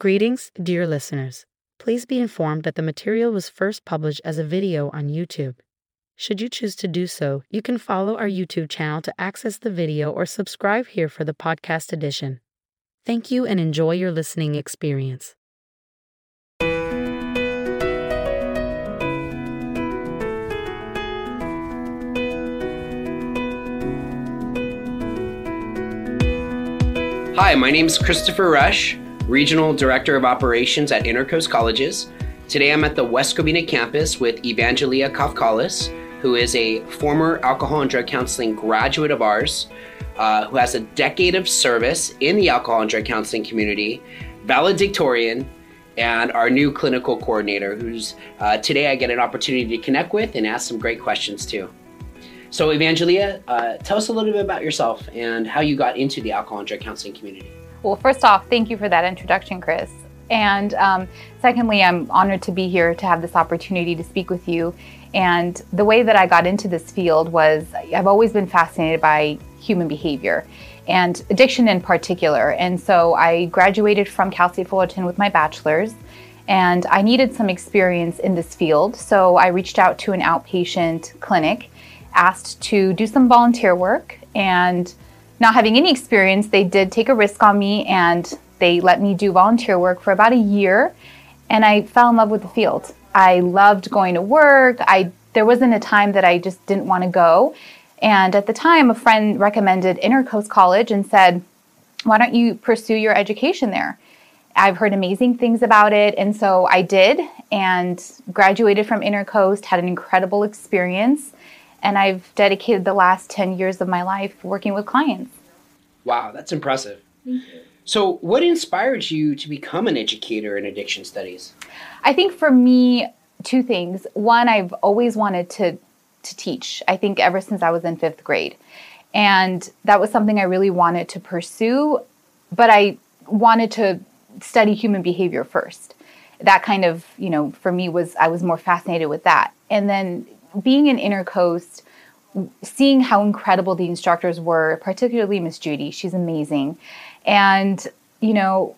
Greetings, dear listeners. Please be informed that the material was first published as a video on YouTube. Should you choose to do so, you can follow our YouTube channel to access the video or subscribe here for the podcast edition. Thank you and enjoy your listening experience. Hi, my name is Christopher Rusch, Regional Director of Operations at Intercoast Colleges. Today I'm at the West Covina campus with Evangelia Kafkalis, who is a former alcohol and drug counseling graduate of ours, uh, who has a decade of service in the alcohol and drug counseling community, valedictorian, and our new clinical coordinator, who's uh, today I get an opportunity to connect with and ask some great questions too. So, Evangelia, uh, tell us a little bit about yourself and how you got into the alcohol and drug counseling community. Well, first off, thank you for that introduction, Chris. And um, secondly, I'm honored to be here to have this opportunity to speak with you. And the way that I got into this field was I've always been fascinated by human behavior and addiction in particular. And so I graduated from Cal State Fullerton with my bachelor's and I needed some experience in this field. So I reached out to an outpatient clinic asked to do some volunteer work and not having any experience, they did take a risk on me and they let me do volunteer work for about a year and I fell in love with the field. I loved going to work. I there wasn't a time that I just didn't want to go. And at the time a friend recommended Intercoast College and said, "Why don't you pursue your education there?" I've heard amazing things about it and so I did and graduated from Intercoast, had an incredible experience and I've dedicated the last 10 years of my life working with clients. Wow, that's impressive. So, what inspired you to become an educator in addiction studies? I think for me, two things. One, I've always wanted to to teach. I think ever since I was in 5th grade. And that was something I really wanted to pursue, but I wanted to study human behavior first. That kind of, you know, for me was I was more fascinated with that. And then being in Intercoast, seeing how incredible the instructors were, particularly Miss Judy, she's amazing. And, you know,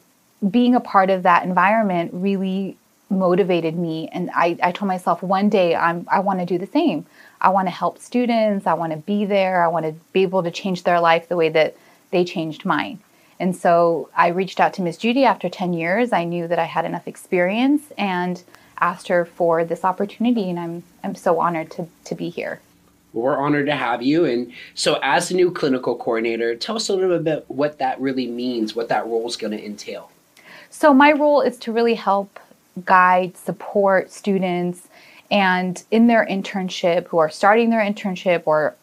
being a part of that environment really motivated me. And I, I told myself one day I'm, I want to do the same. I want to help students. I want to be there. I want to be able to change their life the way that they changed mine. And so I reached out to Miss Judy after 10 years. I knew that I had enough experience and asked her for this opportunity, and I'm I'm so honored to to be here. Well, we're honored to have you. And so, as the new clinical coordinator, tell us a little bit about what that really means, what that role is going to entail. So, my role is to really help guide, support students, and in their internship who are starting their internship or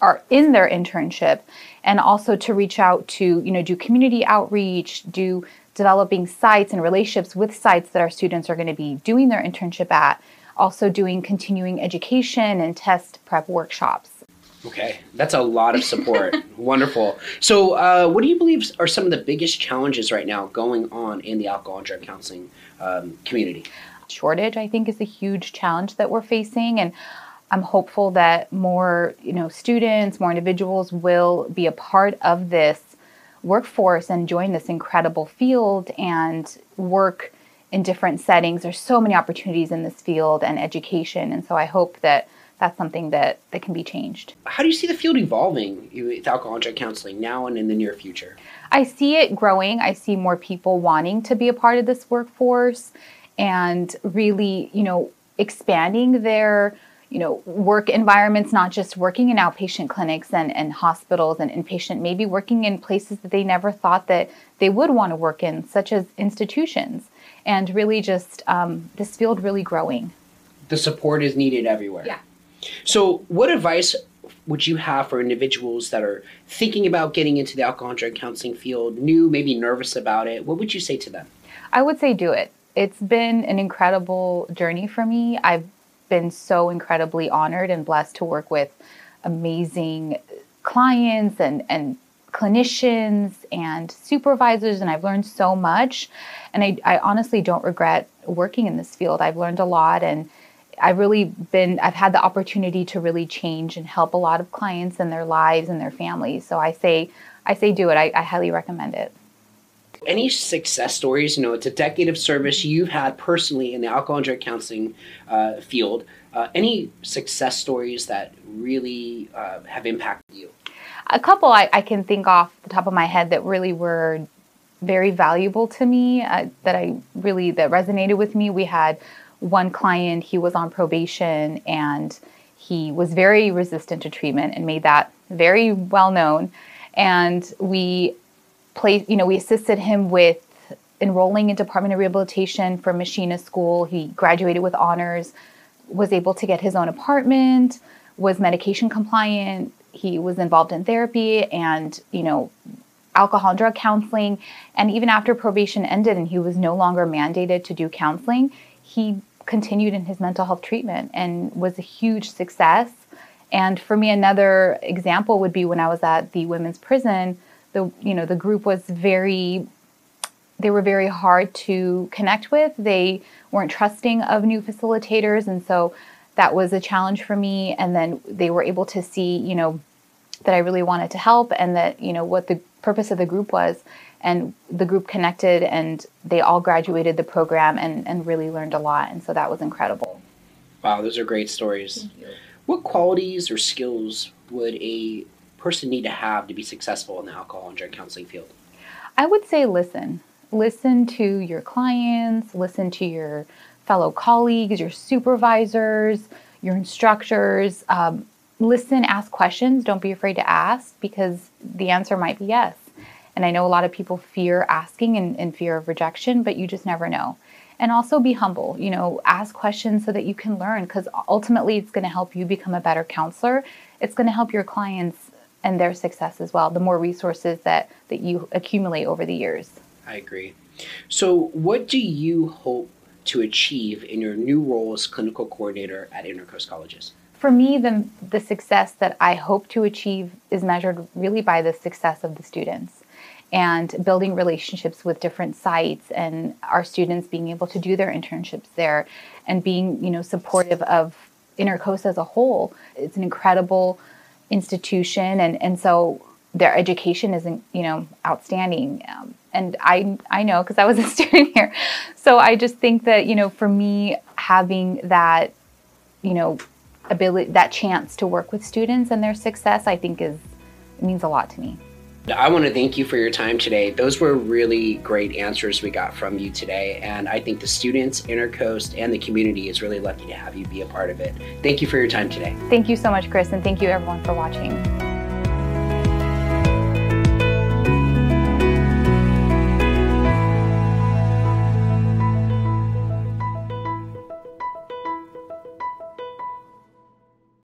are in their internship and also to reach out to you know do community outreach do developing sites and relationships with sites that our students are going to be doing their internship at, also doing continuing education and test prep workshops. Okay, that's a lot of support. Wonderful. So, uh, what do you believe are some of the biggest challenges right now going on in the alcohol and drug counseling um, community? Shortage, I think, is a huge challenge that we're facing, and I'm hopeful that more, you know, students, more individuals will be a part of this workforce and join this incredible field and work in different settings. There's so many opportunities in this field and education, and so I hope that that's something that, that can be changed. How do you see the field evolving with alcohol and drug counseling now and in the near future? I see it growing. I see more people wanting to be a part of this workforce and really, you know, expanding their you know work environments not just working in outpatient clinics and, and hospitals and inpatient maybe working in places that they never thought that they would want to work in such as institutions. And really just um, this field really growing. The support is needed everywhere. Yeah. So what advice would you have for individuals that are thinking about getting into the alcohol and drug counseling field new maybe nervous about it? What would you say to them? I would say do it. It's been an incredible journey for me. I've been so incredibly honored and blessed to work with amazing clients and, and clinicians and supervisors, and I've learned so much. And I, I honestly don't regret working in this field. I've learned a lot and I've really been, I've had the opportunity to really change and help a lot of clients and their lives and their families. So I say, I say do it. I, I highly recommend it. Any success stories? You know, it's a decade of service you've had personally in the alcohol and drug counseling uh, field. Uh, any success stories that really uh, have impacted you? A couple I, I, can think off the top of my head that really were very valuable to me, uh, that I really that resonated with me. We had one client; he was on probation and he was very resistant to treatment and made that very well known. And we placed, you know, we assisted him with enrolling in Department of Rehabilitation for machinist school. He graduated with honors, was able to get his own apartment, was medication compliant. He was involved in therapy and, you know, alcohol and drug counseling. And even after probation ended and he was no longer mandated to do counseling, he continued in his mental health treatment and was a huge success. And for me, another example would be when I was at the women's prison. The you know the group was very, they were very hard to connect with. They weren't trusting of new facilitators, and so that was a challenge for me. And then they were able to see you know that I really wanted to help, and that you know what the purpose of the group was. And the group connected and they all graduated the program and, and really learned a lot. And so that was incredible. Wow those are great stories. What qualities or skills would a person need to have to be successful in the alcohol and drug counseling field? I would say listen. Listen to your clients listen to your fellow colleagues your supervisors your instructors. Um, listen ask questions. Don't be afraid to ask because the answer might be yes. And I know a lot of people fear asking and, and fear of rejection, but you just never know. And also be humble, you know, ask questions so that you can learn because ultimately it's going to help you become a better counselor. It's going to help your clients and their success as well, the more resources that, that you accumulate over the years. I agree. So, what do you hope to achieve in your new role as clinical coordinator at Intercoast Colleges? For me, the, the success that I hope to achieve is measured really by the success of the students and building relationships with different sites and our students being able to do their internships there and being you know supportive of intercoast as a whole it's an incredible institution and and so their education isn't you know outstanding. Um, and i i know because i was a student here. So i just think that you know for me having that you know ability that chance to work with students and their success i think is means a lot to me I want to thank you for your time today. Those were really great answers we got from you today. And I think the students, Intercoast, and the community is really lucky to have you be a part of it. Thank you for your time today. Thank you so much, Chris, and thank you everyone for watching.